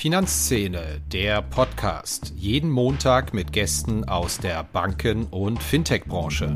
Finanzszene, der Podcast. Jeden Montag mit Gästen aus der Banken- und Fintech-Branche.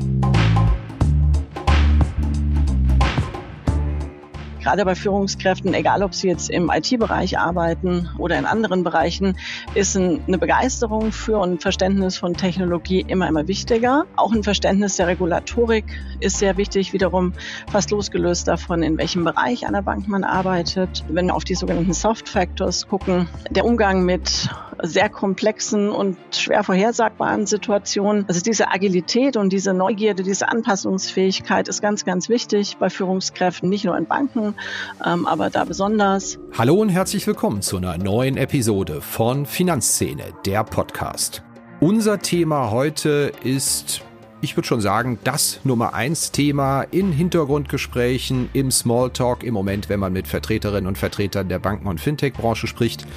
Gerade bei Führungskräften, egal ob sie jetzt im IT-Bereich arbeiten oder in anderen Bereichen, ist eine Begeisterung für und ein Verständnis von Technologie immer, immer wichtiger. Auch ein Verständnis der Regulatorik ist sehr wichtig, wiederum fast losgelöst davon, in welchem Bereich einer Bank man arbeitet. Wenn wir auf die sogenannten Soft Factors gucken, der Umgang mit sehr komplexen und schwer vorhersagbaren Situationen. Also diese Agilität und diese Neugierde, diese Anpassungsfähigkeit ist ganz, ganz wichtig bei Führungskräften, nicht nur in Banken, ähm, aber da besonders. Hallo und herzlich willkommen zu einer neuen Episode von Finanzszene, der Podcast. Unser Thema heute ist ich würde schon sagen, das Nummer eins Thema in Hintergrundgesprächen, im Smalltalk im Moment, wenn man mit Vertreterinnen und Vertretern der Banken- und Fintech-Branche spricht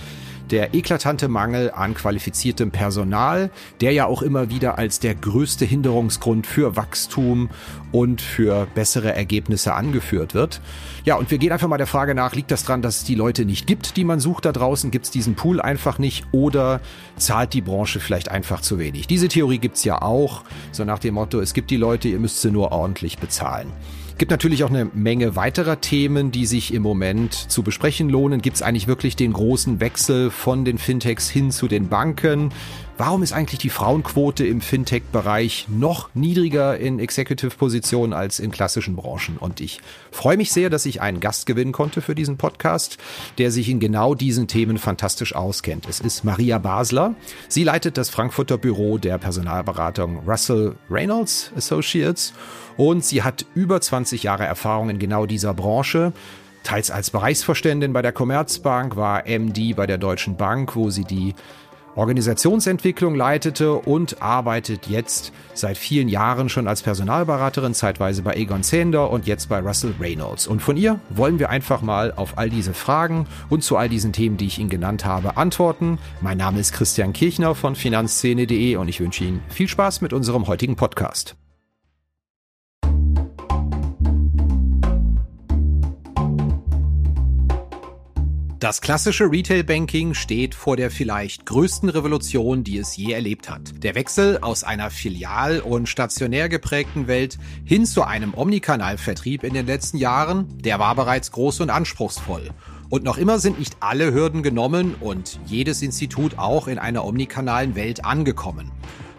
der eklatante Mangel an qualifiziertem Personal, der ja auch immer wieder als der größte Hinderungsgrund für Wachstum und für bessere Ergebnisse angeführt wird. Ja, und wir gehen einfach mal der Frage nach, liegt das dran, dass es die Leute nicht gibt, die man sucht da draußen? Gibt es diesen Pool einfach nicht oder zahlt die Branche vielleicht einfach zu wenig? Diese Theorie gibt's ja auch, so nach dem Motto, es gibt die Leute, ihr müsst sie nur ordentlich bezahlen. Gibt natürlich auch eine Menge weiterer Themen, die sich im Moment zu besprechen lohnen. Gibt es eigentlich wirklich den großen Wechsel von den Fintechs hin zu den Banken? Warum ist eigentlich die Frauenquote im Fintech-Bereich noch niedriger in Executive-Positionen als in klassischen Branchen? Und ich freue mich sehr, dass ich einen Gast gewinnen konnte für diesen Podcast, der sich in genau diesen Themen fantastisch auskennt. Es ist Maria Basler. Sie leitet das Frankfurter Büro der Personalberatung Russell Reynolds Associates und sie hat über 20 Jahre Erfahrung in genau dieser Branche teils als Bereichsvorständin bei der Commerzbank, war MD bei der Deutschen Bank, wo sie die Organisationsentwicklung leitete und arbeitet jetzt seit vielen Jahren schon als Personalberaterin, zeitweise bei Egon Zehnder und jetzt bei Russell Reynolds. Und von ihr wollen wir einfach mal auf all diese Fragen und zu all diesen Themen, die ich Ihnen genannt habe, antworten. Mein Name ist Christian Kirchner von finanzszene.de und ich wünsche Ihnen viel Spaß mit unserem heutigen Podcast. Das klassische Retail-Banking steht vor der vielleicht größten Revolution, die es je erlebt hat. Der Wechsel aus einer filial- und stationär geprägten Welt hin zu einem Omnikanalvertrieb in den letzten Jahren, der war bereits groß und anspruchsvoll. Und noch immer sind nicht alle Hürden genommen und jedes Institut auch in einer omnikanalen Welt angekommen.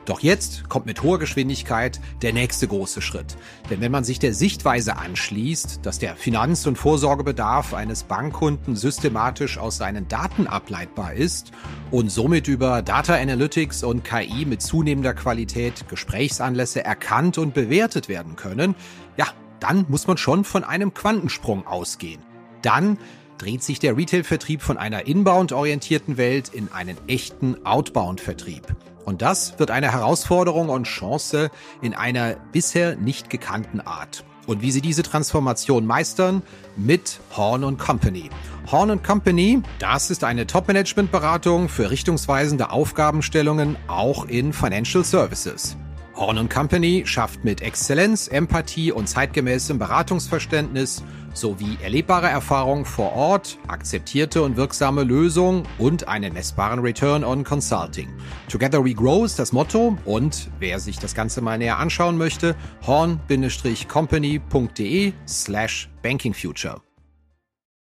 Doch jetzt kommt mit hoher Geschwindigkeit der nächste große Schritt. Denn wenn man sich der Sichtweise anschließt, dass der Finanz- und Vorsorgebedarf eines Bankkunden systematisch aus seinen Daten ableitbar ist und somit über Data Analytics und KI mit zunehmender Qualität Gesprächsanlässe erkannt und bewertet werden können, ja, dann muss man schon von einem Quantensprung ausgehen. Dann dreht sich der Retail-Vertrieb von einer inbound-orientierten Welt in einen echten Outbound-Vertrieb. Und das wird eine Herausforderung und Chance in einer bisher nicht gekannten Art. Und wie sie diese Transformation meistern? Mit Horn Company. Horn Company, das ist eine Top-Management-Beratung für richtungsweisende Aufgabenstellungen auch in Financial Services. Horn Company schafft mit Exzellenz, Empathie und zeitgemäßem Beratungsverständnis sowie erlebbare Erfahrung vor Ort, akzeptierte und wirksame Lösungen und einen messbaren Return on Consulting. Together we grow ist das Motto und wer sich das Ganze mal näher anschauen möchte, horn-company.de slash bankingfuture.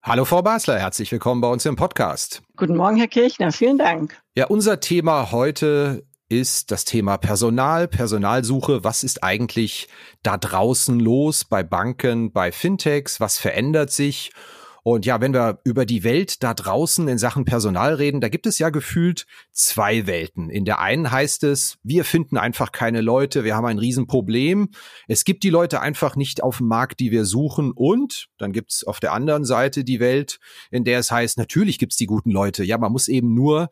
Hallo Frau Basler, herzlich willkommen bei uns im Podcast. Guten Morgen, Herr Kirchner, vielen Dank. Ja, unser Thema heute ist das Thema Personal, Personalsuche. Was ist eigentlich da draußen los bei Banken, bei Fintechs? Was verändert sich? Und ja, wenn wir über die Welt da draußen in Sachen Personal reden, da gibt es ja gefühlt zwei Welten. In der einen heißt es, wir finden einfach keine Leute, wir haben ein Riesenproblem. Es gibt die Leute einfach nicht auf dem Markt, die wir suchen. Und dann gibt's auf der anderen Seite die Welt, in der es heißt, natürlich gibt's die guten Leute. Ja, man muss eben nur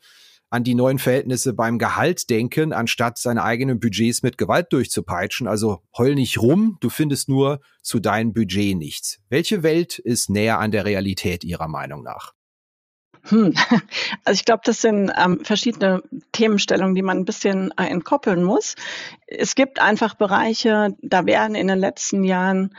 an die neuen Verhältnisse beim Gehalt denken, anstatt seine eigenen Budgets mit Gewalt durchzupeitschen. Also heul nicht rum, du findest nur zu deinem Budget nichts. Welche Welt ist näher an der Realität Ihrer Meinung nach? Hm. Also ich glaube, das sind ähm, verschiedene Themenstellungen, die man ein bisschen äh, entkoppeln muss. Es gibt einfach Bereiche, da werden in den letzten Jahren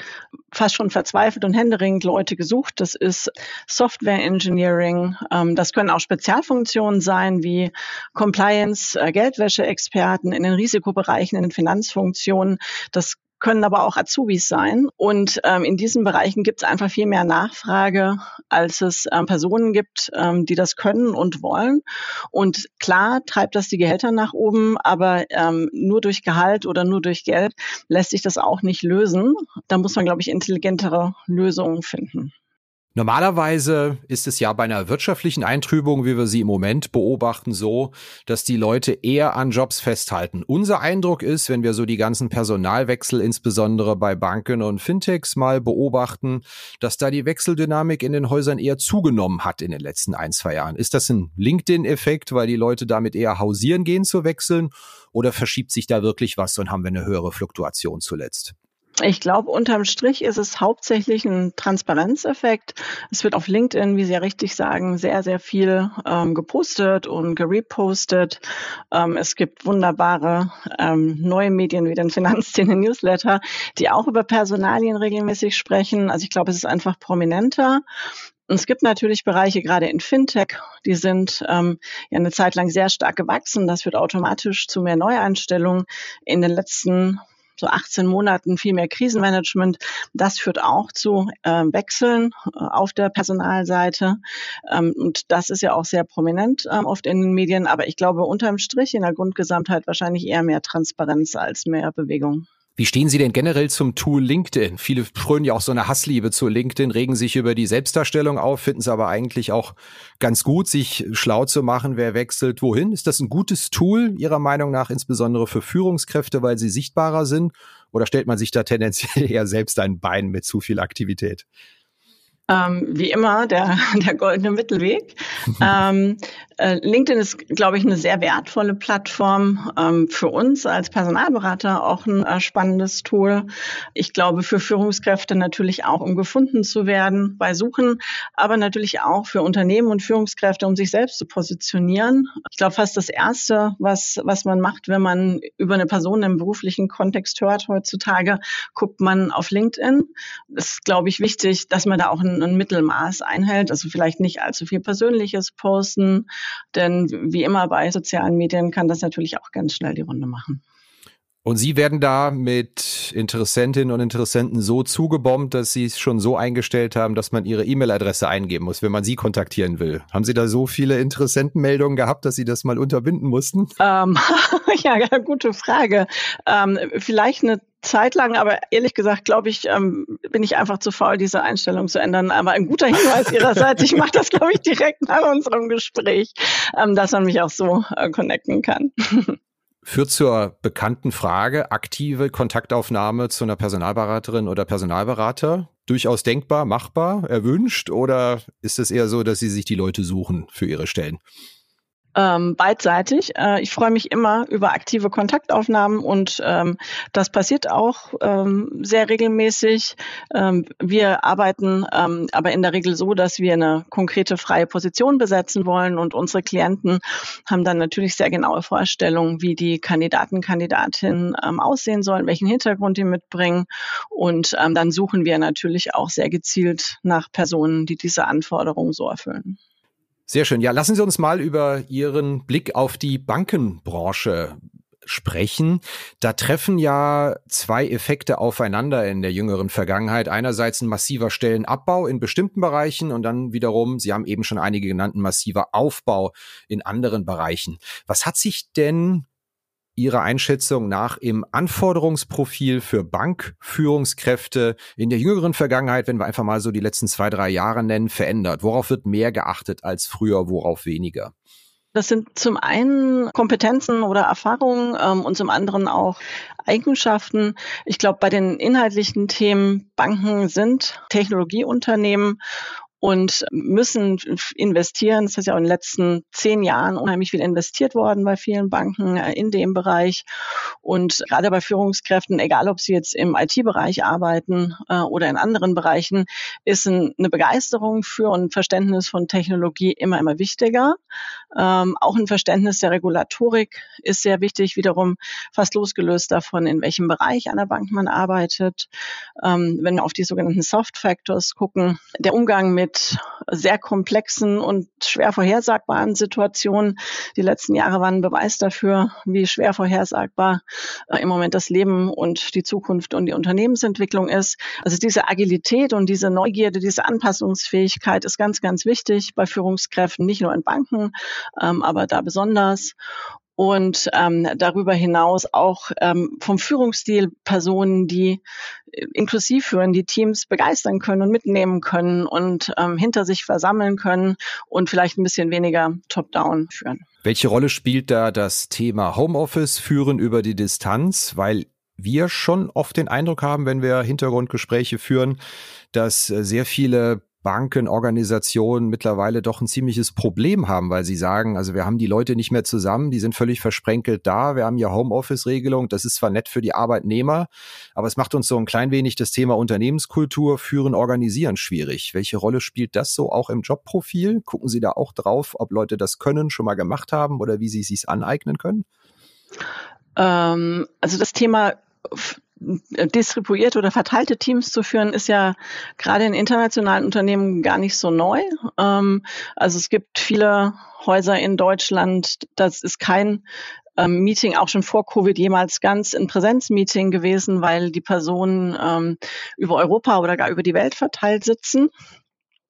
fast schon verzweifelt und händeringend Leute gesucht. Das ist Software Engineering. Ähm, das können auch Spezialfunktionen sein wie Compliance, äh, Geldwäsche-Experten in den Risikobereichen, in den Finanzfunktionen. Das können aber auch Azubis sein. Und ähm, in diesen Bereichen gibt es einfach viel mehr Nachfrage, als es ähm, Personen gibt, ähm, die das können und wollen. Und klar treibt das die Gehälter nach oben, aber ähm, nur durch Gehalt oder nur durch Geld lässt sich das auch nicht lösen. Da muss man, glaube ich, intelligentere Lösungen finden. Normalerweise ist es ja bei einer wirtschaftlichen Eintrübung, wie wir sie im Moment beobachten, so, dass die Leute eher an Jobs festhalten. Unser Eindruck ist, wenn wir so die ganzen Personalwechsel, insbesondere bei Banken und Fintechs mal beobachten, dass da die Wechseldynamik in den Häusern eher zugenommen hat in den letzten ein, zwei Jahren. Ist das ein LinkedIn-Effekt, weil die Leute damit eher hausieren gehen zu wechseln? Oder verschiebt sich da wirklich was und haben wir eine höhere Fluktuation zuletzt? Ich glaube, unterm Strich ist es hauptsächlich ein Transparenzeffekt. Es wird auf LinkedIn, wie Sie ja richtig sagen, sehr, sehr viel ähm, gepostet und gerepostet. Ähm, es gibt wunderbare ähm, neue Medien wie den Finanzszene Newsletter, die auch über Personalien regelmäßig sprechen. Also ich glaube, es ist einfach prominenter. Und es gibt natürlich Bereiche, gerade in Fintech, die sind ähm, ja eine Zeit lang sehr stark gewachsen. Das führt automatisch zu mehr Neueinstellungen. In den letzten so 18 Monaten viel mehr Krisenmanagement. Das führt auch zu äh, Wechseln äh, auf der Personalseite. Ähm, und das ist ja auch sehr prominent äh, oft in den Medien. Aber ich glaube, unterm Strich in der Grundgesamtheit wahrscheinlich eher mehr Transparenz als mehr Bewegung. Wie stehen Sie denn generell zum Tool LinkedIn? Viele frönen ja auch so eine Hassliebe zu LinkedIn, regen sich über die Selbstdarstellung auf, finden es aber eigentlich auch ganz gut, sich schlau zu machen, wer wechselt wohin. Ist das ein gutes Tool Ihrer Meinung nach, insbesondere für Führungskräfte, weil sie sichtbarer sind? Oder stellt man sich da tendenziell eher selbst ein Bein mit zu viel Aktivität? ähm, wie immer der, der goldene Mittelweg. ähm, äh, LinkedIn ist, glaube ich, eine sehr wertvolle Plattform ähm, für uns als Personalberater, auch ein äh, spannendes Tool. Ich glaube, für Führungskräfte natürlich auch, um gefunden zu werden bei Suchen, aber natürlich auch für Unternehmen und Führungskräfte, um sich selbst zu positionieren. Ich glaube, fast das Erste, was, was man macht, wenn man über eine Person im beruflichen Kontext hört heutzutage, guckt man auf LinkedIn. Das ist, glaube ich, wichtig, dass man da auch ein ein, Mittelmaß einhält. Also vielleicht nicht allzu viel Persönliches posten, denn wie immer bei sozialen Medien kann das natürlich auch ganz schnell die Runde machen. Und Sie werden da mit Interessentinnen und Interessenten so zugebombt, dass Sie es schon so eingestellt haben, dass man Ihre E-Mail-Adresse eingeben muss, wenn man Sie kontaktieren will. Haben Sie da so viele Interessentenmeldungen gehabt, dass Sie das mal unterbinden mussten? Ähm, ja, gute Frage. Ähm, vielleicht eine Zeit lang, aber ehrlich gesagt, glaube ich, ähm, bin ich einfach zu faul, diese Einstellung zu ändern. Aber ein guter Hinweis Ihrerseits. Ich mache das, glaube ich, direkt nach unserem Gespräch, ähm, dass man mich auch so äh, connecten kann. Führt zur bekannten Frage, aktive Kontaktaufnahme zu einer Personalberaterin oder Personalberater. Durchaus denkbar, machbar, erwünscht oder ist es eher so, dass Sie sich die Leute suchen für Ihre Stellen? Ähm, beidseitig. Äh, ich freue mich immer über aktive Kontaktaufnahmen und ähm, das passiert auch ähm, sehr regelmäßig. Ähm, wir arbeiten ähm, aber in der Regel so, dass wir eine konkrete freie Position besetzen wollen und unsere Klienten haben dann natürlich sehr genaue Vorstellungen, wie die Kandidaten, Kandidatinnen ähm, aussehen sollen, welchen Hintergrund die mitbringen und ähm, dann suchen wir natürlich auch sehr gezielt nach Personen, die diese Anforderungen so erfüllen. Sehr schön. Ja, lassen Sie uns mal über Ihren Blick auf die Bankenbranche sprechen. Da treffen ja zwei Effekte aufeinander in der jüngeren Vergangenheit. Einerseits ein massiver Stellenabbau in bestimmten Bereichen und dann wiederum, Sie haben eben schon einige genannt, ein massiver Aufbau in anderen Bereichen. Was hat sich denn Ihrer Einschätzung nach im Anforderungsprofil für Bankführungskräfte in der jüngeren Vergangenheit, wenn wir einfach mal so die letzten zwei, drei Jahre nennen, verändert? Worauf wird mehr geachtet als früher, worauf weniger? Das sind zum einen Kompetenzen oder Erfahrungen ähm, und zum anderen auch Eigenschaften. Ich glaube, bei den inhaltlichen Themen Banken sind Technologieunternehmen und müssen investieren. Das ist ja auch in den letzten zehn Jahren unheimlich viel investiert worden bei vielen Banken äh, in dem Bereich. Und gerade bei Führungskräften, egal ob sie jetzt im IT-Bereich arbeiten äh, oder in anderen Bereichen, ist eine Begeisterung für und Verständnis von Technologie immer, immer wichtiger. Ähm, auch ein Verständnis der Regulatorik ist sehr wichtig, wiederum fast losgelöst davon, in welchem Bereich der Bank man arbeitet. Ähm, wenn wir auf die sogenannten Soft Factors gucken, der Umgang mit sehr komplexen und schwer vorhersagbaren Situationen. Die letzten Jahre waren ein Beweis dafür, wie schwer vorhersagbar äh, im Moment das Leben und die Zukunft und die Unternehmensentwicklung ist. Also diese Agilität und diese Neugierde, diese Anpassungsfähigkeit ist ganz, ganz wichtig bei Führungskräften, nicht nur in Banken, ähm, aber da besonders und ähm, darüber hinaus auch ähm, vom Führungsstil Personen, die äh, inklusiv führen, die Teams begeistern können und mitnehmen können und ähm, hinter sich versammeln können und vielleicht ein bisschen weniger top-down führen. Welche Rolle spielt da das Thema Homeoffice, Führen über die Distanz? Weil wir schon oft den Eindruck haben, wenn wir Hintergrundgespräche führen, dass äh, sehr viele Bankenorganisationen mittlerweile doch ein ziemliches Problem haben, weil sie sagen, also wir haben die Leute nicht mehr zusammen, die sind völlig versprenkelt da, wir haben ja Homeoffice-Regelung, das ist zwar nett für die Arbeitnehmer, aber es macht uns so ein klein wenig das Thema Unternehmenskultur, Führen, Organisieren schwierig. Welche Rolle spielt das so auch im Jobprofil? Gucken Sie da auch drauf, ob Leute das können, schon mal gemacht haben oder wie sie es sich aneignen können? Ähm, also das Thema distribuierte oder verteilte Teams zu führen, ist ja gerade in internationalen Unternehmen gar nicht so neu. Ähm, also es gibt viele Häuser in Deutschland, das ist kein ähm, Meeting auch schon vor Covid jemals ganz ein Präsenzmeeting gewesen, weil die Personen ähm, über Europa oder gar über die Welt verteilt sitzen.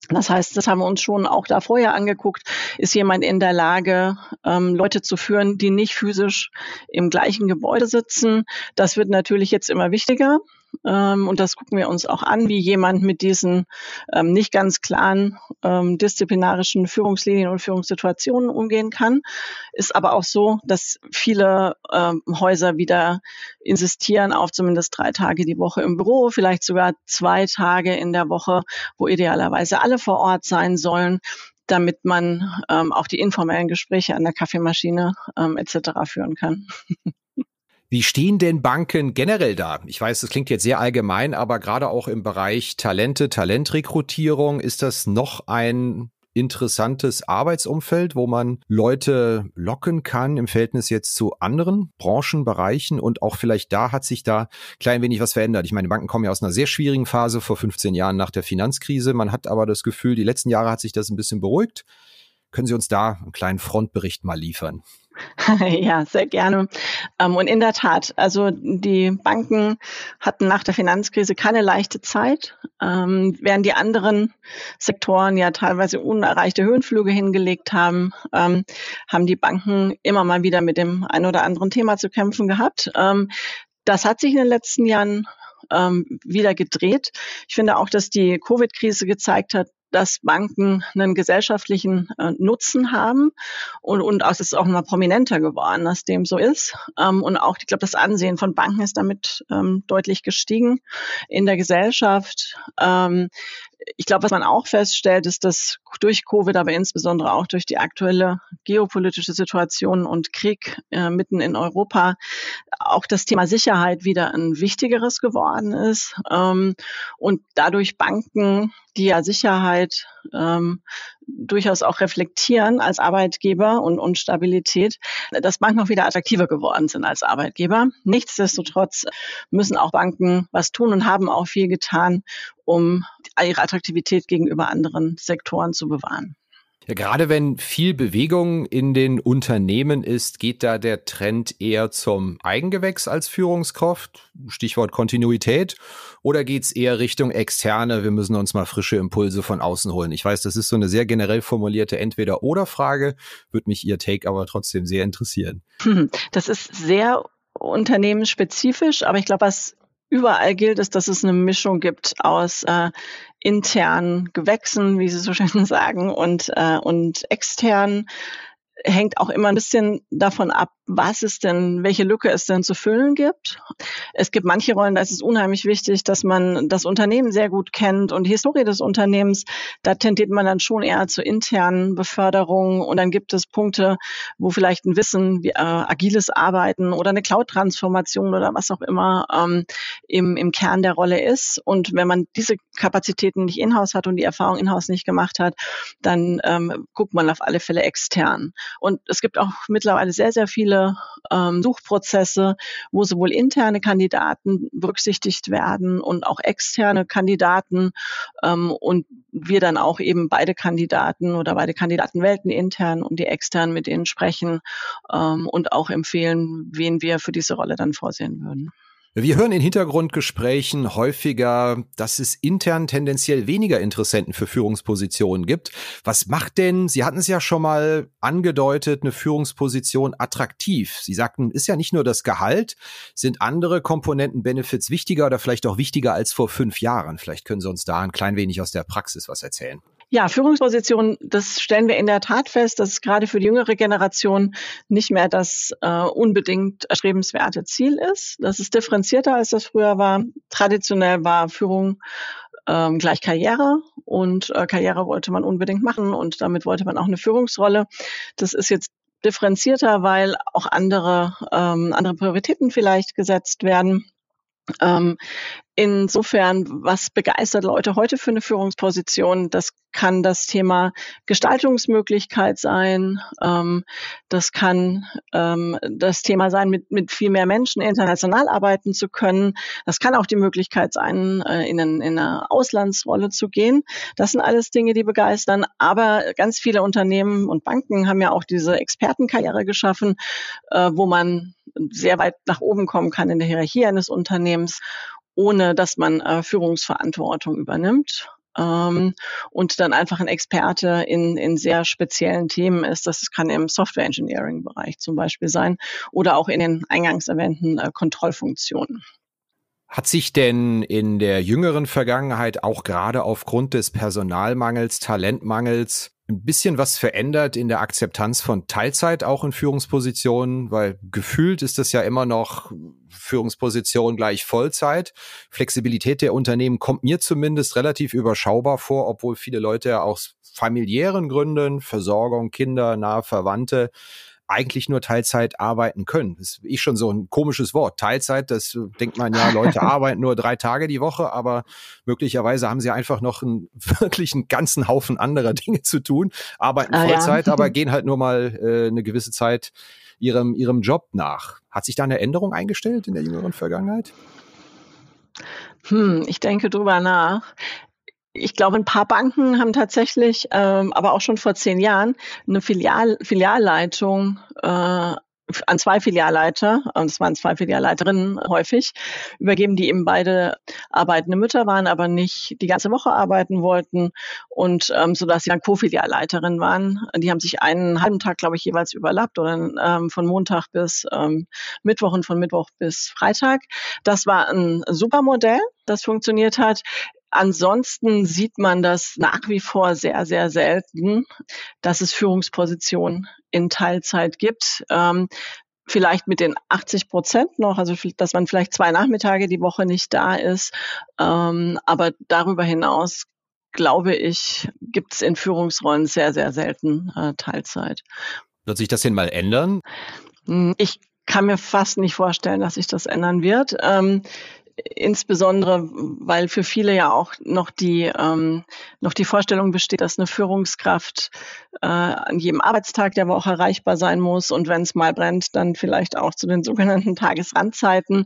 Das heißt, das haben wir uns schon auch da vorher angeguckt. Ist jemand in der Lage, ähm, Leute zu führen, die nicht physisch im gleichen Gebäude sitzen? Das wird natürlich jetzt immer wichtiger. Ähm, und das gucken wir uns auch an, wie jemand mit diesen ähm, nicht ganz klaren ähm, disziplinarischen Führungslinien und Führungssituationen umgehen kann. Ist aber auch so, dass viele Häuser wieder insistieren auf zumindest drei Tage die Woche im Büro, vielleicht sogar zwei Tage in der Woche, wo idealerweise alle vor Ort sein sollen damit man ähm, auch die informellen Gespräche an der Kaffeemaschine ähm, etc. führen kann. Wie stehen denn Banken generell da? Ich weiß, das klingt jetzt sehr allgemein, aber gerade auch im Bereich Talente, Talentrekrutierung ist das noch ein interessantes Arbeitsumfeld, wo man Leute locken kann im Verhältnis jetzt zu anderen Branchenbereichen und auch vielleicht da hat sich da klein wenig was verändert. Ich meine, Banken kommen ja aus einer sehr schwierigen Phase vor 15 Jahren nach der Finanzkrise. Man hat aber das Gefühl, die letzten Jahre hat sich das ein bisschen beruhigt. Können Sie uns da einen kleinen Frontbericht mal liefern? Ja, sehr gerne. Ähm, und in der Tat, also die Banken hatten nach der Finanzkrise keine leichte Zeit, ähm, während die anderen Sektoren ja teilweise unerreichte Höhenflüge hingelegt haben, ähm, haben die Banken immer mal wieder mit dem ein oder anderen Thema zu kämpfen gehabt. Das hat sich in den letzten Jahren wieder gedreht. Ich finde auch, dass die Covid-Krise gezeigt hat, dass Banken einen gesellschaftlichen äh, Nutzen haben und, und auch, es ist auch immer prominenter geworden, dass dem so ist. Ähm, und auch, ich glaube, das Ansehen von Banken ist damit ähm, deutlich gestiegen in der Gesellschaft. Ähm, ich glaube, was man auch feststellt, ist, dass durch Covid, aber insbesondere auch durch die aktuelle geopolitische Situation und Krieg äh, mitten in Europa auch das Thema Sicherheit wieder ein wichtigeres geworden ist. Ähm, und dadurch Banken, die ja Sicherheit ähm, durchaus auch reflektieren als Arbeitgeber und, und Stabilität, dass Banken auch wieder attraktiver geworden sind als Arbeitgeber. Nichtsdestotrotz müssen auch Banken was tun und haben auch viel getan, um ihre Attraktivität gegenüber anderen Sektoren zu bewahren. Ja, gerade wenn viel Bewegung in den Unternehmen ist, geht da der Trend eher zum Eigengewächs als Führungskraft, Stichwort Kontinuität, oder geht's eher Richtung externe, wir müssen uns mal frische Impulse von außen holen? Ich weiß, das ist so eine sehr generell formulierte Entweder-oder-Frage, würde mich Ihr Take aber trotzdem sehr interessieren. Das ist sehr unternehmensspezifisch, aber ich glaube, was überall gilt es, dass es eine Mischung gibt aus äh, internen Gewächsen, wie Sie so schön sagen, und, äh, und externen. Hängt auch immer ein bisschen davon ab, was es denn, welche Lücke es denn zu füllen gibt. Es gibt manche Rollen, da ist es unheimlich wichtig, dass man das Unternehmen sehr gut kennt und die Historie des Unternehmens. Da tendiert man dann schon eher zur internen Beförderung und dann gibt es Punkte, wo vielleicht ein Wissen wie äh, agiles Arbeiten oder eine Cloud-Transformation oder was auch immer ähm, im, im Kern der Rolle ist. Und wenn man diese Kapazitäten nicht in-house hat und die Erfahrung in-house nicht gemacht hat, dann ähm, guckt man auf alle Fälle extern. Und es gibt auch mittlerweile sehr, sehr viele ähm, Suchprozesse, wo sowohl interne Kandidaten berücksichtigt werden und auch externe Kandidaten ähm, und wir dann auch eben beide Kandidaten oder beide Kandidaten wählten intern und die externen mit denen sprechen ähm, und auch empfehlen, wen wir für diese Rolle dann vorsehen würden. Wir hören in Hintergrundgesprächen häufiger, dass es intern tendenziell weniger Interessenten für Führungspositionen gibt. Was macht denn, Sie hatten es ja schon mal angedeutet, eine Führungsposition attraktiv? Sie sagten, ist ja nicht nur das Gehalt, sind andere Komponenten, Benefits wichtiger oder vielleicht auch wichtiger als vor fünf Jahren? Vielleicht können Sie uns da ein klein wenig aus der Praxis was erzählen. Ja, Führungsposition, das stellen wir in der Tat fest, das ist gerade für die jüngere Generation nicht mehr das äh, unbedingt erstrebenswerte Ziel ist. Das ist differenzierter, als das früher war. Traditionell war Führung ähm, gleich Karriere und äh, Karriere wollte man unbedingt machen und damit wollte man auch eine Führungsrolle. Das ist jetzt differenzierter, weil auch andere, ähm, andere Prioritäten vielleicht gesetzt werden. Ähm, insofern, was begeistert Leute heute für eine Führungsposition? Das kann das Thema Gestaltungsmöglichkeit sein. Ähm, das kann ähm, das Thema sein, mit, mit viel mehr Menschen international arbeiten zu können. Das kann auch die Möglichkeit sein, äh, in, in eine Auslandsrolle zu gehen. Das sind alles Dinge, die begeistern. Aber ganz viele Unternehmen und Banken haben ja auch diese Expertenkarriere geschaffen, äh, wo man sehr weit nach oben kommen kann in der Hierarchie eines Unternehmens, ohne dass man äh, Führungsverantwortung übernimmt ähm, und dann einfach ein Experte in, in sehr speziellen Themen ist. Das kann im Software Engineering Bereich zum Beispiel sein oder auch in den eingangs erwähnten äh, Kontrollfunktionen. Hat sich denn in der jüngeren Vergangenheit auch gerade aufgrund des Personalmangels, Talentmangels ein bisschen was verändert in der Akzeptanz von Teilzeit auch in Führungspositionen, weil gefühlt ist das ja immer noch Führungsposition gleich Vollzeit. Flexibilität der Unternehmen kommt mir zumindest relativ überschaubar vor, obwohl viele Leute ja aus familiären Gründen, Versorgung, Kinder, nahe Verwandte, eigentlich nur Teilzeit arbeiten können. Das ist ich schon so ein komisches Wort. Teilzeit, das denkt man ja, Leute arbeiten nur drei Tage die Woche, aber möglicherweise haben sie einfach noch einen wirklich einen ganzen Haufen anderer Dinge zu tun, arbeiten ah, Vollzeit, ja. aber gehen halt nur mal äh, eine gewisse Zeit ihrem, ihrem Job nach. Hat sich da eine Änderung eingestellt in der jüngeren Vergangenheit? Hm, ich denke drüber nach ich glaube, ein paar Banken haben tatsächlich, ähm, aber auch schon vor zehn Jahren, eine Filial, Filialleitung äh, an zwei Filialleiter, und es waren zwei Filialleiterinnen häufig, übergeben, die eben beide arbeitende Mütter waren, aber nicht die ganze Woche arbeiten wollten und ähm, so sie dann Co-Filialleiterin waren. Die haben sich einen halben Tag, glaube ich, jeweils überlappt oder ähm, von Montag bis ähm, Mittwoch und von Mittwoch bis Freitag. Das war ein super Modell, das funktioniert hat. Ansonsten sieht man das nach wie vor sehr, sehr selten, dass es Führungspositionen in Teilzeit gibt. Ähm, vielleicht mit den 80 Prozent noch, also dass man vielleicht zwei Nachmittage die Woche nicht da ist. Ähm, aber darüber hinaus, glaube ich, gibt es in Führungsrollen sehr, sehr selten äh, Teilzeit. Wird sich das denn mal ändern? Hm, ich kann mir fast nicht vorstellen, dass sich das ändern wird. Ähm, insbesondere weil für viele ja auch noch die ähm, noch die Vorstellung besteht, dass eine Führungskraft äh, an jedem Arbeitstag der Woche erreichbar sein muss und wenn es mal brennt, dann vielleicht auch zu den sogenannten Tagesrandzeiten.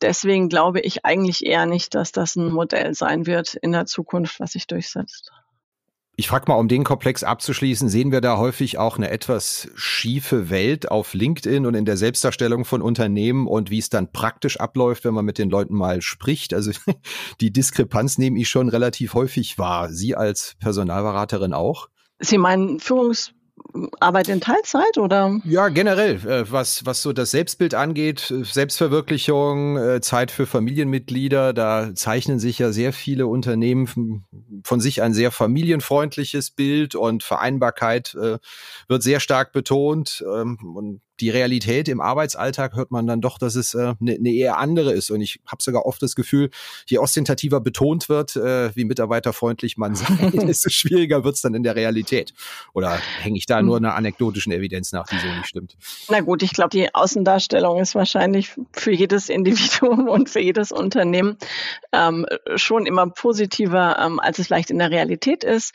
Deswegen glaube ich eigentlich eher nicht, dass das ein Modell sein wird in der Zukunft, was sich durchsetzt. Ich frage mal, um den Komplex abzuschließen, sehen wir da häufig auch eine etwas schiefe Welt auf LinkedIn und in der Selbstdarstellung von Unternehmen und wie es dann praktisch abläuft, wenn man mit den Leuten mal spricht. Also die Diskrepanz nehme ich schon relativ häufig wahr. Sie als Personalberaterin auch? Sie meinen Führungs Arbeit in Teilzeit oder? Ja, generell, äh, was, was so das Selbstbild angeht, äh, Selbstverwirklichung, äh, Zeit für Familienmitglieder, da zeichnen sich ja sehr viele Unternehmen von sich ein sehr familienfreundliches Bild und Vereinbarkeit wird sehr stark betont. Ähm, und die Realität im Arbeitsalltag hört man dann doch, dass es eine äh, ne eher andere ist. Und ich habe sogar oft das Gefühl, je ostentativer betont wird, äh, wie mitarbeiterfreundlich man sei, desto schwieriger wird's dann in der Realität. Oder hänge ich da hm. nur einer anekdotischen Evidenz nach, die so nicht stimmt? Na gut, ich glaube, die Außendarstellung ist wahrscheinlich für jedes Individuum und für jedes Unternehmen ähm, schon immer positiver, ähm, als es vielleicht in der Realität ist.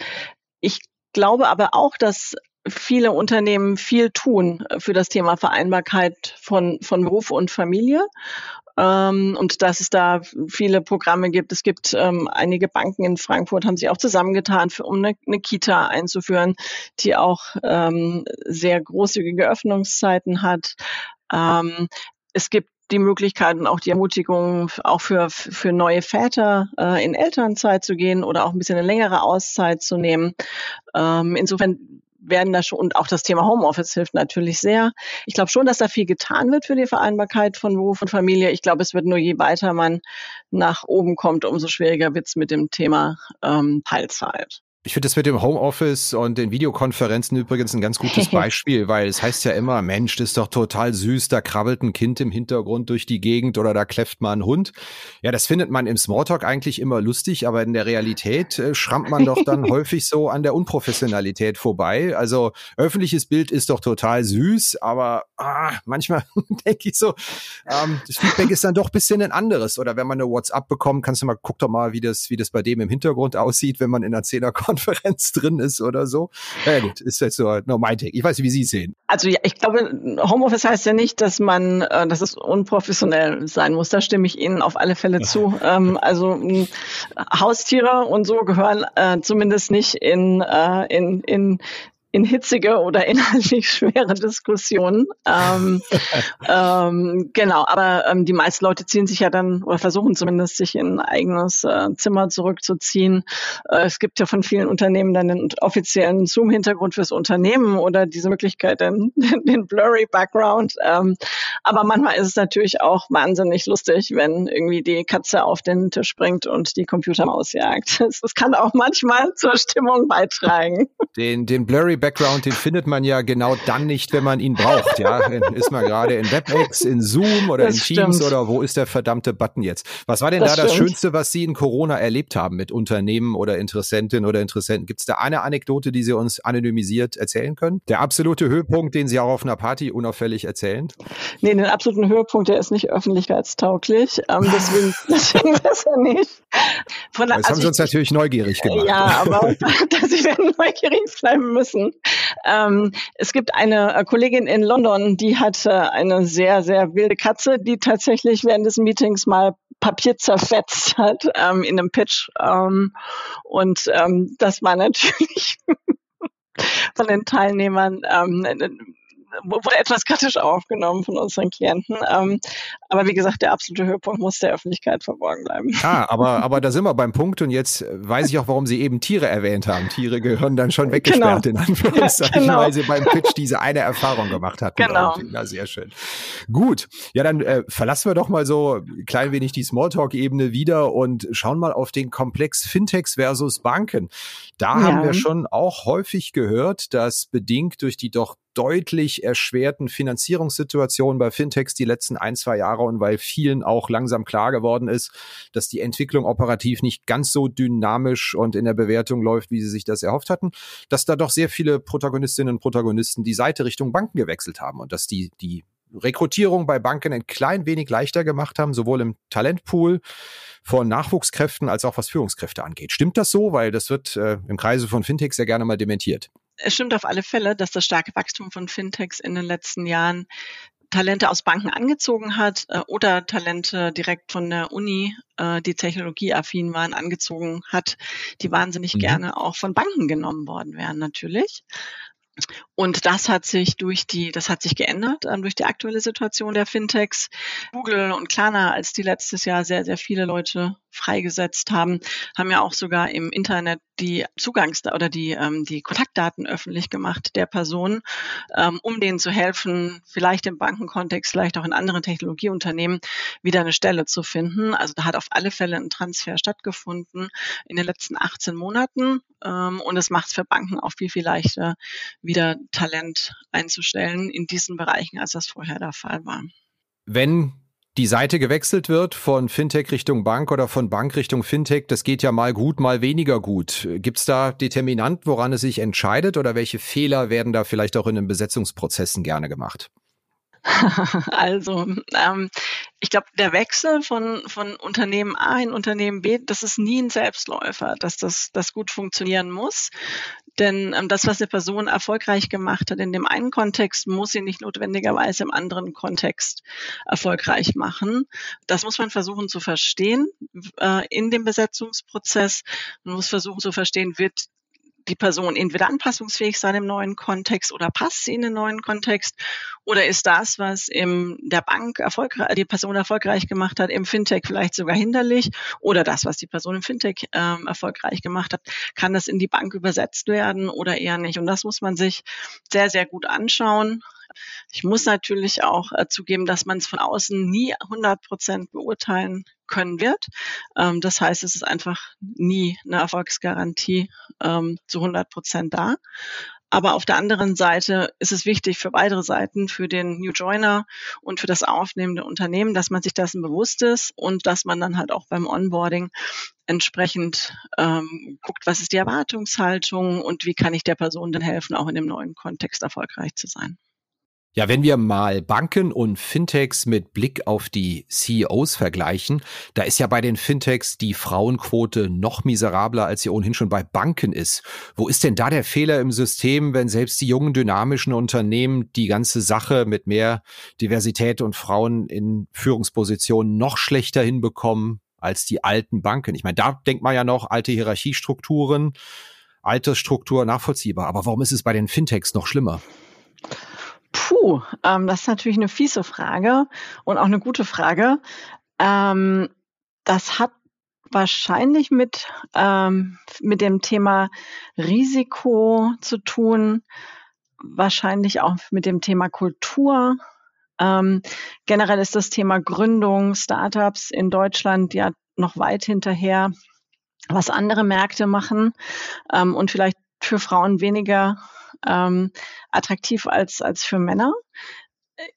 Ich glaube aber auch, dass viele Unternehmen viel tun äh, für das Thema Vereinbarkeit von, von Beruf und Familie. Ähm, und dass es da viele Programme gibt. Es gibt ähm, einige Banken in Frankfurt, haben sich auch zusammengetan, für, um eine, eine Kita einzuführen, die auch ähm, sehr großzügige Öffnungszeiten hat. Ähm, es gibt die Möglichkeit und auch die Ermutigung, auch für, für neue Väter äh, in Elternzeit zu gehen oder auch ein bisschen eine längere Auszeit zu nehmen. Ähm, insofern werden da schon, und auch das Thema Homeoffice hilft natürlich sehr. Ich glaube schon, dass da viel getan wird für die Vereinbarkeit von Beruf und Familie. Ich glaube, es wird nur je weiter man nach oben kommt, umso schwieriger wird es mit dem Thema ähm, Teilzeit. Ich finde das mit dem Homeoffice und den Videokonferenzen übrigens ein ganz gutes Beispiel, weil es heißt ja immer, Mensch, das ist doch total süß, da krabbelt ein Kind im Hintergrund durch die Gegend oder da kläfft mal ein Hund. Ja, das findet man im Smalltalk eigentlich immer lustig, aber in der Realität äh, schrammt man doch dann häufig so an der Unprofessionalität vorbei. Also öffentliches Bild ist doch total süß, aber ah, manchmal denke ich so, ähm, das Feedback ist dann doch bisschen ein anderes. Oder wenn man eine WhatsApp bekommt, kannst du mal, guck doch mal, wie das, wie das bei dem im Hintergrund aussieht, wenn man in einer Zehnerkonferenz Konferenz drin ist oder so. Ja gut, ist jetzt so nur mein Take. Ich weiß nicht, wie Sie es sehen. Also ja, ich glaube, Homeoffice heißt ja nicht, dass man, äh, dass es unprofessionell sein muss. Da stimme ich Ihnen auf alle Fälle zu. ähm, also Haustiere und so gehören äh, zumindest nicht in, äh, in, in in hitzige oder inhaltlich schwere Diskussionen. Ähm, ähm, genau, aber ähm, die meisten Leute ziehen sich ja dann oder versuchen zumindest sich in ein eigenes äh, Zimmer zurückzuziehen. Äh, es gibt ja von vielen Unternehmen dann den offiziellen Zoom-Hintergrund fürs Unternehmen oder diese Möglichkeit, den, den blurry Background. Ähm, aber manchmal ist es natürlich auch wahnsinnig lustig, wenn irgendwie die Katze auf den Tisch springt und die Computermaus jagt. Das kann auch manchmal zur Stimmung beitragen. Den, den blurry Background, den findet man ja genau dann nicht, wenn man ihn braucht. Ja, ist man gerade in WebEx, in Zoom oder das in Teams stimmt. oder wo ist der verdammte Button jetzt? Was war denn das da das Schönste, was Sie in Corona erlebt haben mit Unternehmen oder Interessentinnen oder Interessenten? Gibt es da eine Anekdote, die Sie uns anonymisiert erzählen können? Der absolute Höhepunkt, den Sie auch auf einer Party unauffällig erzählen? Nee, den absoluten Höhepunkt, der ist nicht öffentlichkeitstauglich. Ähm, deswegen, deswegen besser nicht. Von, das also haben Sie uns natürlich neugierig gemacht. Ja, aber dass Sie werden neugierig bleiben müssen. Ähm, es gibt eine äh, Kollegin in London, die hat äh, eine sehr, sehr wilde Katze, die tatsächlich während des Meetings mal Papier zerfetzt hat ähm, in einem Pitch. Ähm, und ähm, das war natürlich von den Teilnehmern ähm, wurde etwas kritisch aufgenommen von unseren Klienten. Ähm, aber wie gesagt, der absolute Höhepunkt muss der Öffentlichkeit verborgen bleiben. Ah, aber, aber da sind wir beim Punkt und jetzt weiß ich auch, warum Sie eben Tiere erwähnt haben. Tiere gehören dann schon weggesperrt genau. in Anführungszeichen, genau. weil Sie beim Pitch diese eine Erfahrung gemacht hatten. Genau. Na, sehr schön. Gut. Ja, dann äh, verlassen wir doch mal so ein klein wenig die Smalltalk-Ebene wieder und schauen mal auf den Komplex Fintechs versus Banken. Da ja. haben wir schon auch häufig gehört, dass bedingt durch die doch deutlich erschwerten Finanzierungssituationen bei Fintechs die letzten ein, zwei Jahre und weil vielen auch langsam klar geworden ist, dass die Entwicklung operativ nicht ganz so dynamisch und in der Bewertung läuft, wie sie sich das erhofft hatten, dass da doch sehr viele Protagonistinnen und Protagonisten die Seite Richtung Banken gewechselt haben und dass die, die Rekrutierung bei Banken ein klein wenig leichter gemacht haben, sowohl im Talentpool von Nachwuchskräften als auch was Führungskräfte angeht. Stimmt das so? Weil das wird äh, im Kreise von Fintechs sehr gerne mal dementiert es stimmt auf alle Fälle, dass das starke Wachstum von Fintechs in den letzten Jahren Talente aus Banken angezogen hat äh, oder Talente direkt von der Uni, äh, die technologieaffin waren, angezogen hat, die wahnsinnig mhm. gerne auch von Banken genommen worden wären, natürlich. Und das hat sich durch die, das hat sich geändert ähm, durch die aktuelle Situation der Fintechs. Google und Klarna, als die letztes Jahr sehr, sehr viele Leute freigesetzt haben, haben ja auch sogar im Internet die Zugangs- oder die, ähm, die Kontaktdaten öffentlich gemacht der Person, ähm, um denen zu helfen, vielleicht im Bankenkontext, vielleicht auch in anderen Technologieunternehmen wieder eine Stelle zu finden. Also da hat auf alle Fälle ein Transfer stattgefunden in den letzten 18 Monaten. Ähm, und es macht es für Banken auch viel, viel leichter, wieder Talent einzustellen in diesen Bereichen, als das vorher der Fall war. Wenn die Seite gewechselt wird von Fintech Richtung Bank oder von Bank Richtung Fintech, das geht ja mal gut, mal weniger gut. Gibt es da Determinant, woran es sich entscheidet oder welche Fehler werden da vielleicht auch in den Besetzungsprozessen gerne gemacht? Also, ähm, ich glaube, der Wechsel von, von Unternehmen A in Unternehmen B, das ist nie ein Selbstläufer, dass das, das gut funktionieren muss. Denn ähm, das, was eine Person erfolgreich gemacht hat in dem einen Kontext, muss sie nicht notwendigerweise im anderen Kontext erfolgreich machen. Das muss man versuchen zu verstehen äh, in dem Besetzungsprozess. Man muss versuchen zu verstehen, wird die Person entweder anpassungsfähig sein im neuen Kontext oder passt sie in den neuen Kontext oder ist das, was in der Bank erfolgreich, die Person erfolgreich gemacht hat, im Fintech vielleicht sogar hinderlich oder das, was die Person im Fintech ähm, erfolgreich gemacht hat, kann das in die Bank übersetzt werden oder eher nicht. Und das muss man sich sehr, sehr gut anschauen. Ich muss natürlich auch äh, zugeben, dass man es von außen nie 100 Prozent beurteilen können wird. Ähm, das heißt, es ist einfach nie eine Erfolgsgarantie ähm, zu 100 Prozent da. Aber auf der anderen Seite ist es wichtig für weitere Seiten, für den New Joiner und für das aufnehmende Unternehmen, dass man sich dessen bewusst ist und dass man dann halt auch beim Onboarding entsprechend ähm, guckt, was ist die Erwartungshaltung und wie kann ich der Person denn helfen, auch in dem neuen Kontext erfolgreich zu sein. Ja, wenn wir mal Banken und Fintechs mit Blick auf die CEOs vergleichen, da ist ja bei den Fintechs die Frauenquote noch miserabler, als sie ohnehin schon bei Banken ist. Wo ist denn da der Fehler im System, wenn selbst die jungen dynamischen Unternehmen die ganze Sache mit mehr Diversität und Frauen in Führungspositionen noch schlechter hinbekommen als die alten Banken? Ich meine, da denkt man ja noch alte Hierarchiestrukturen, Altersstruktur nachvollziehbar. Aber warum ist es bei den Fintechs noch schlimmer? Puh, ähm, das ist natürlich eine fiese Frage und auch eine gute Frage. Ähm, das hat wahrscheinlich mit, ähm, mit dem Thema Risiko zu tun, wahrscheinlich auch mit dem Thema Kultur. Ähm, generell ist das Thema Gründung, Startups in Deutschland ja noch weit hinterher, was andere Märkte machen ähm, und vielleicht für Frauen weniger ähm, attraktiv als, als für Männer.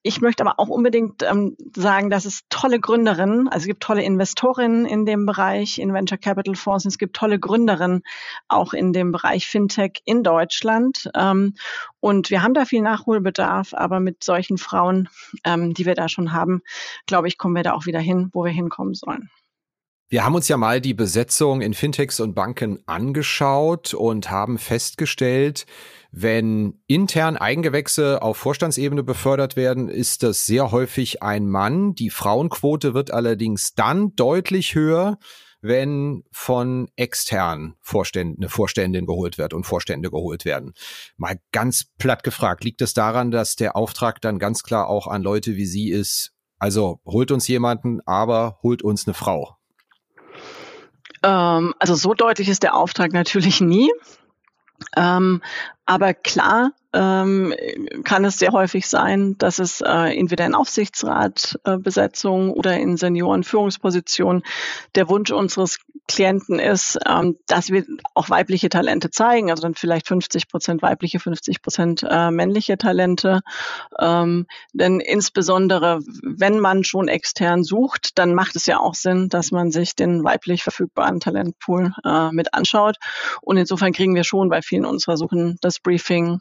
Ich möchte aber auch unbedingt ähm, sagen, dass es tolle Gründerinnen, also es gibt tolle Investorinnen in dem Bereich, in Venture Capital Fonds, es gibt tolle Gründerinnen auch in dem Bereich Fintech in Deutschland. Ähm, und wir haben da viel Nachholbedarf, aber mit solchen Frauen, ähm, die wir da schon haben, glaube ich, kommen wir da auch wieder hin, wo wir hinkommen sollen. Wir haben uns ja mal die Besetzung in Fintechs und Banken angeschaut und haben festgestellt, wenn intern Eigengewächse auf Vorstandsebene befördert werden, ist das sehr häufig ein Mann. Die Frauenquote wird allerdings dann deutlich höher, wenn von extern Vorständen, eine Vorständin geholt wird und Vorstände geholt werden. Mal ganz platt gefragt, liegt es daran, dass der Auftrag dann ganz klar auch an Leute wie Sie ist, also holt uns jemanden, aber holt uns eine Frau? Ähm, also so deutlich ist der Auftrag natürlich nie. Ähm, aber klar ähm, kann es sehr häufig sein, dass es äh, entweder in Aufsichtsratbesetzung äh, oder in Seniorenführungspositionen der Wunsch unseres Klienten ist, ähm, dass wir auch weibliche Talente zeigen, also dann vielleicht 50 Prozent weibliche, 50 Prozent äh, männliche Talente. Ähm, denn insbesondere, wenn man schon extern sucht, dann macht es ja auch Sinn, dass man sich den weiblich verfügbaren Talentpool äh, mit anschaut. Und insofern kriegen wir schon bei vielen unserer Suchen das Briefing,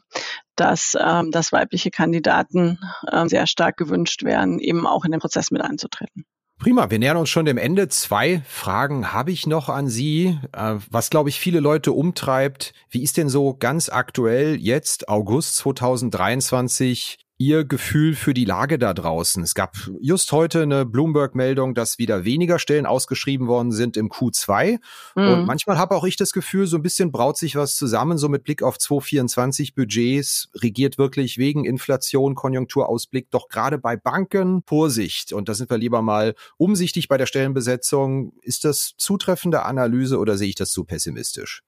dass, ähm, dass weibliche Kandidaten äh, sehr stark gewünscht werden, eben auch in den Prozess mit einzutreten. Prima, wir nähern uns schon dem Ende. Zwei Fragen habe ich noch an Sie, äh, was, glaube ich, viele Leute umtreibt. Wie ist denn so ganz aktuell jetzt, August 2023, Ihr Gefühl für die Lage da draußen? Es gab just heute eine Bloomberg-Meldung, dass wieder weniger Stellen ausgeschrieben worden sind im Q2. Mhm. Und manchmal habe auch ich das Gefühl, so ein bisschen braut sich was zusammen, so mit Blick auf 2024 Budgets, regiert wirklich wegen Inflation, Konjunkturausblick, doch gerade bei Banken Vorsicht. Und da sind wir lieber mal umsichtig bei der Stellenbesetzung. Ist das zutreffende Analyse oder sehe ich das zu pessimistisch?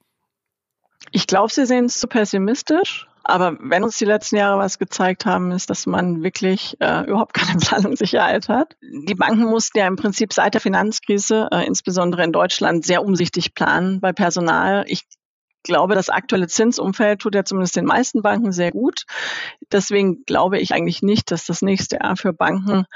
Ich glaube, Sie sehen es zu pessimistisch. Aber wenn uns die letzten Jahre was gezeigt haben, ist, dass man wirklich äh, überhaupt keine Planungssicherheit hat. Die Banken mussten ja im Prinzip seit der Finanzkrise, äh, insbesondere in Deutschland, sehr umsichtig planen bei Personal. Ich glaube, das aktuelle Zinsumfeld tut ja zumindest den meisten Banken sehr gut. Deswegen glaube ich eigentlich nicht, dass das nächste Jahr für Banken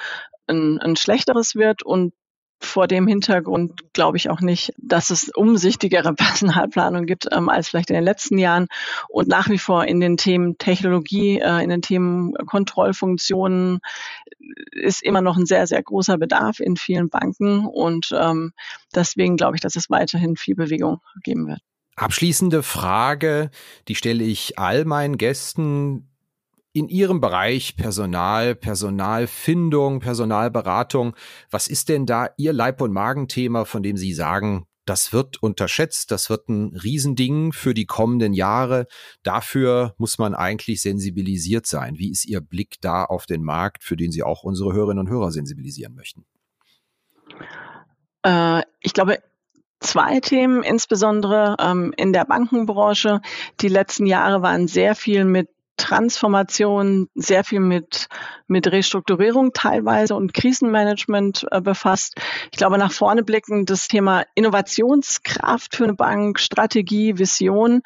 ein, ein schlechteres wird. Und vor dem Hintergrund glaube ich auch nicht, dass es umsichtigere Personalplanung gibt ähm, als vielleicht in den letzten Jahren. Und nach wie vor in den Themen Technologie, äh, in den Themen Kontrollfunktionen ist immer noch ein sehr, sehr großer Bedarf in vielen Banken. Und ähm, deswegen glaube ich, dass es weiterhin viel Bewegung geben wird. Abschließende Frage, die stelle ich all meinen Gästen in Ihrem Bereich Personal, Personalfindung, Personalberatung, was ist denn da Ihr Leib- und Magenthema, von dem Sie sagen, das wird unterschätzt, das wird ein Riesending für die kommenden Jahre. Dafür muss man eigentlich sensibilisiert sein. Wie ist Ihr Blick da auf den Markt, für den Sie auch unsere Hörerinnen und Hörer sensibilisieren möchten? Äh, ich glaube, zwei Themen, insbesondere ähm, in der Bankenbranche. Die letzten Jahre waren sehr viel mit Transformation sehr viel mit, mit Restrukturierung teilweise und Krisenmanagement äh, befasst. Ich glaube, nach vorne blicken das Thema Innovationskraft für eine Bank, Strategie, Vision,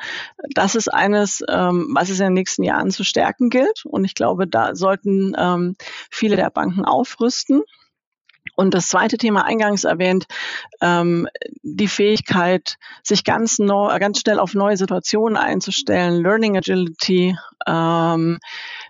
das ist eines, ähm, was es in den nächsten Jahren zu stärken gilt. Und ich glaube, da sollten ähm, viele der Banken aufrüsten. Und das zweite Thema eingangs erwähnt, ähm, die Fähigkeit, sich ganz, neu, ganz schnell auf neue Situationen einzustellen, Learning Agility, ähm,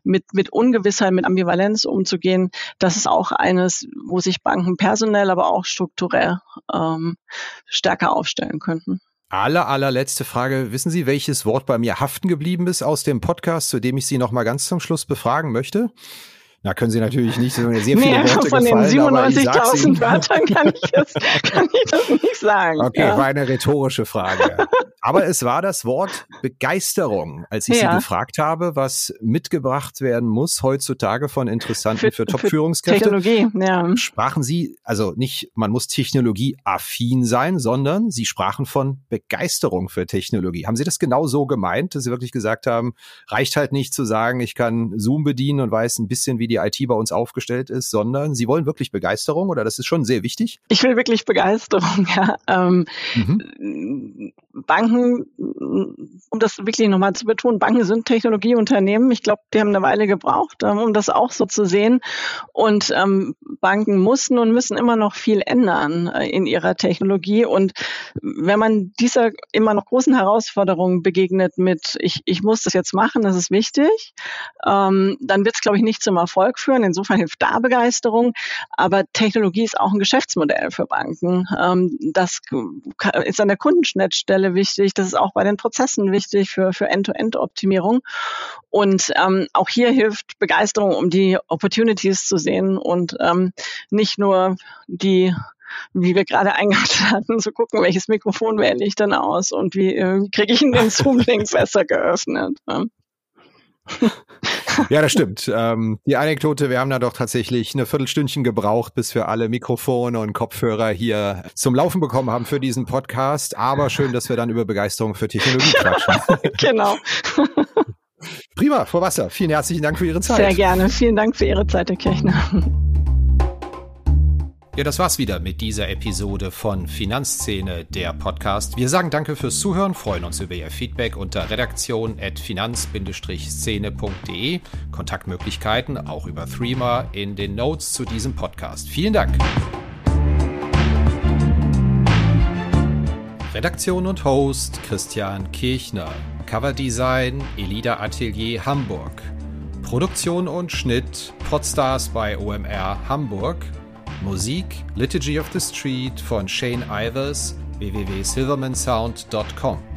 mit, mit Ungewissheit, mit Ambivalenz umzugehen, das ist auch eines, wo sich Banken personell, aber auch strukturell ähm, stärker aufstellen könnten. Aller, allerletzte Frage. Wissen Sie, welches Wort bei mir haften geblieben ist aus dem Podcast, zu dem ich Sie noch mal ganz zum Schluss befragen möchte? Na, können Sie natürlich nicht, so sehr viele nee, Worte von gefallen, den 97.000 Wörtern kann ich, das, kann ich das nicht sagen. Okay, ja. war eine rhetorische Frage. Aber es war das Wort Begeisterung, als ich ja. Sie gefragt habe, was mitgebracht werden muss heutzutage von Interessanten für, für Top-Führungskräfte. Technologie, ja. Sprachen Sie, also nicht, man muss technologieaffin sein, sondern Sie sprachen von Begeisterung für Technologie. Haben Sie das genau so gemeint, dass Sie wirklich gesagt haben, reicht halt nicht zu sagen, ich kann Zoom bedienen und weiß ein bisschen, wie die IT bei uns aufgestellt ist, sondern Sie wollen wirklich Begeisterung oder das ist schon sehr wichtig? Ich will wirklich Begeisterung, ja. Ähm, mhm. Banken, um das wirklich nochmal zu betonen, Banken sind Technologieunternehmen. Ich glaube, die haben eine Weile gebraucht, ähm, um das auch so zu sehen. Und ähm, Banken mussten und müssen immer noch viel ändern äh, in ihrer Technologie. Und wenn man dieser immer noch großen Herausforderung begegnet mit, ich, ich muss das jetzt machen, das ist wichtig, ähm, dann wird es, glaube ich, nicht zum Erfolg führen. Insofern hilft da Begeisterung. Aber Technologie ist auch ein Geschäftsmodell für Banken. Ähm, das ist an der Kundenschnittstelle wichtig. Das ist auch bei den Prozessen wichtig für, für End-to-End-Optimierung. Und ähm, auch hier hilft Begeisterung, um die Opportunities zu sehen und ähm, nicht nur die wie wir gerade eingangs hatten, zu gucken, welches Mikrofon wähle ich denn aus und wie, äh, kriege ich den Zoom-Link besser geöffnet. Ja. Ja, das stimmt. Ähm, die Anekdote, wir haben da doch tatsächlich eine Viertelstündchen gebraucht, bis wir alle Mikrofone und Kopfhörer hier zum Laufen bekommen haben für diesen Podcast. Aber schön, dass wir dann über Begeisterung für Technologie quatschen. genau. Prima, Frau Wasser, vielen herzlichen Dank für Ihre Zeit. Sehr gerne. Vielen Dank für Ihre Zeit, Herr Kirchner. Ja, das war's wieder mit dieser Episode von Finanzszene, der Podcast. Wir sagen danke fürs Zuhören, freuen uns über Ihr Feedback unter redaktion.finanz-szene.de. Kontaktmöglichkeiten auch über Threema in den Notes zu diesem Podcast. Vielen Dank. Redaktion und Host Christian Kirchner. Coverdesign Elida Atelier Hamburg. Produktion und Schnitt Podstars bei OMR Hamburg Musik Liturgy of the Street von Shane Ivers www.silvermansound.com